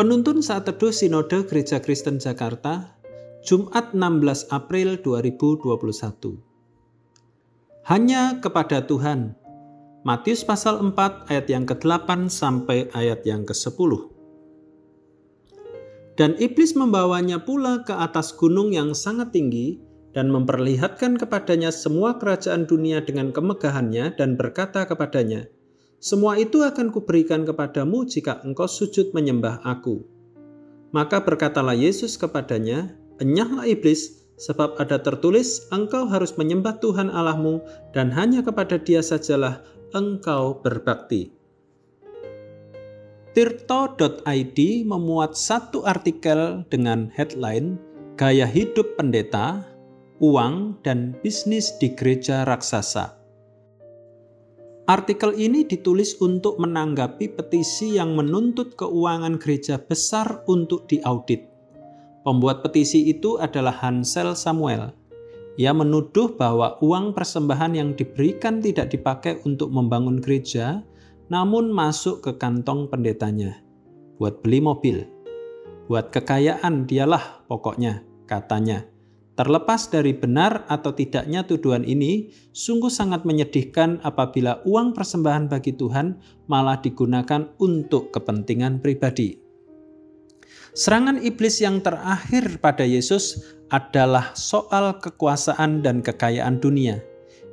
Penuntun saat teduh Sinode Gereja Kristen Jakarta, Jumat 16 April 2021. Hanya kepada Tuhan. Matius pasal 4 ayat yang ke-8 sampai ayat yang ke-10. Dan iblis membawanya pula ke atas gunung yang sangat tinggi dan memperlihatkan kepadanya semua kerajaan dunia dengan kemegahannya dan berkata kepadanya, semua itu akan kuberikan kepadamu jika engkau sujud menyembah aku. Maka berkatalah Yesus kepadanya, Enyahlah iblis, sebab ada tertulis, engkau harus menyembah Tuhan Allahmu dan hanya kepada dia sajalah engkau berbakti. Tirto.id memuat satu artikel dengan headline Gaya Hidup Pendeta, Uang, dan Bisnis di Gereja Raksasa. Artikel ini ditulis untuk menanggapi petisi yang menuntut keuangan gereja besar untuk diaudit. Pembuat petisi itu adalah Hansel Samuel. Ia menuduh bahwa uang persembahan yang diberikan tidak dipakai untuk membangun gereja, namun masuk ke kantong pendetanya buat beli mobil. Buat kekayaan dialah pokoknya, katanya. Terlepas dari benar atau tidaknya tuduhan ini, sungguh sangat menyedihkan apabila uang persembahan bagi Tuhan malah digunakan untuk kepentingan pribadi. Serangan iblis yang terakhir pada Yesus adalah soal kekuasaan dan kekayaan dunia.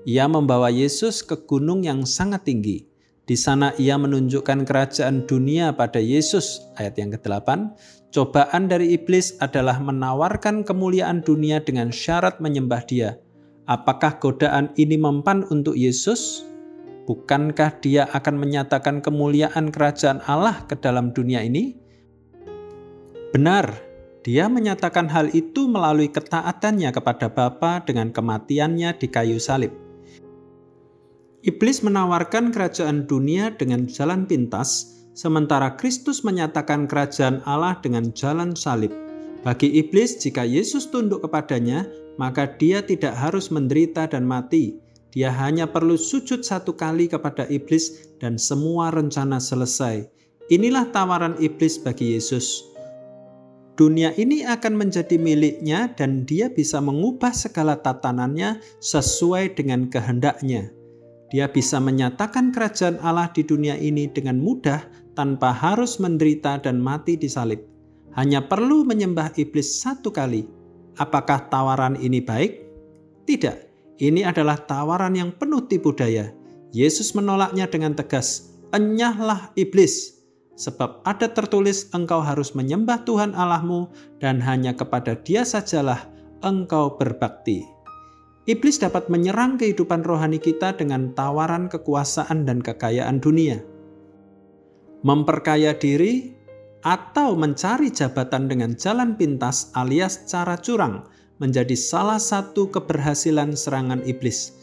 Ia membawa Yesus ke gunung yang sangat tinggi. Di sana ia menunjukkan kerajaan dunia pada Yesus, ayat yang ke-8. Cobaan dari iblis adalah menawarkan kemuliaan dunia dengan syarat menyembah dia. Apakah godaan ini mempan untuk Yesus? Bukankah dia akan menyatakan kemuliaan kerajaan Allah ke dalam dunia ini? Benar, dia menyatakan hal itu melalui ketaatannya kepada Bapa dengan kematiannya di kayu salib. Iblis menawarkan kerajaan dunia dengan jalan pintas, sementara Kristus menyatakan kerajaan Allah dengan jalan salib. Bagi iblis, jika Yesus tunduk kepadanya, maka dia tidak harus menderita dan mati. Dia hanya perlu sujud satu kali kepada iblis, dan semua rencana selesai. Inilah tawaran iblis bagi Yesus. Dunia ini akan menjadi miliknya, dan dia bisa mengubah segala tatanannya sesuai dengan kehendaknya. Dia bisa menyatakan kerajaan Allah di dunia ini dengan mudah tanpa harus menderita dan mati di salib. Hanya perlu menyembah iblis satu kali. Apakah tawaran ini baik? Tidak. Ini adalah tawaran yang penuh tipu daya. Yesus menolaknya dengan tegas. Enyahlah iblis, sebab ada tertulis engkau harus menyembah Tuhan Allahmu dan hanya kepada dia sajalah engkau berbakti. Iblis dapat menyerang kehidupan rohani kita dengan tawaran kekuasaan dan kekayaan dunia. Memperkaya diri atau mencari jabatan dengan jalan pintas alias cara curang menjadi salah satu keberhasilan serangan iblis.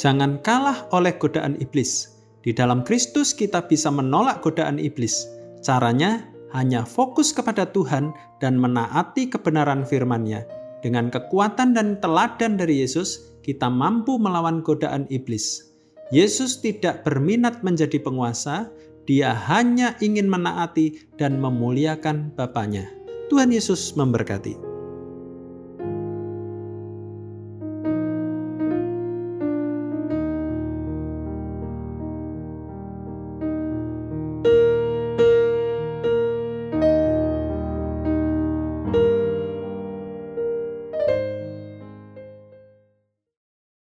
Jangan kalah oleh godaan iblis. Di dalam Kristus kita bisa menolak godaan iblis. Caranya hanya fokus kepada Tuhan dan menaati kebenaran firman-Nya dengan kekuatan dan teladan dari Yesus, kita mampu melawan godaan iblis. Yesus tidak berminat menjadi penguasa, dia hanya ingin menaati dan memuliakan Bapaknya. Tuhan Yesus memberkati.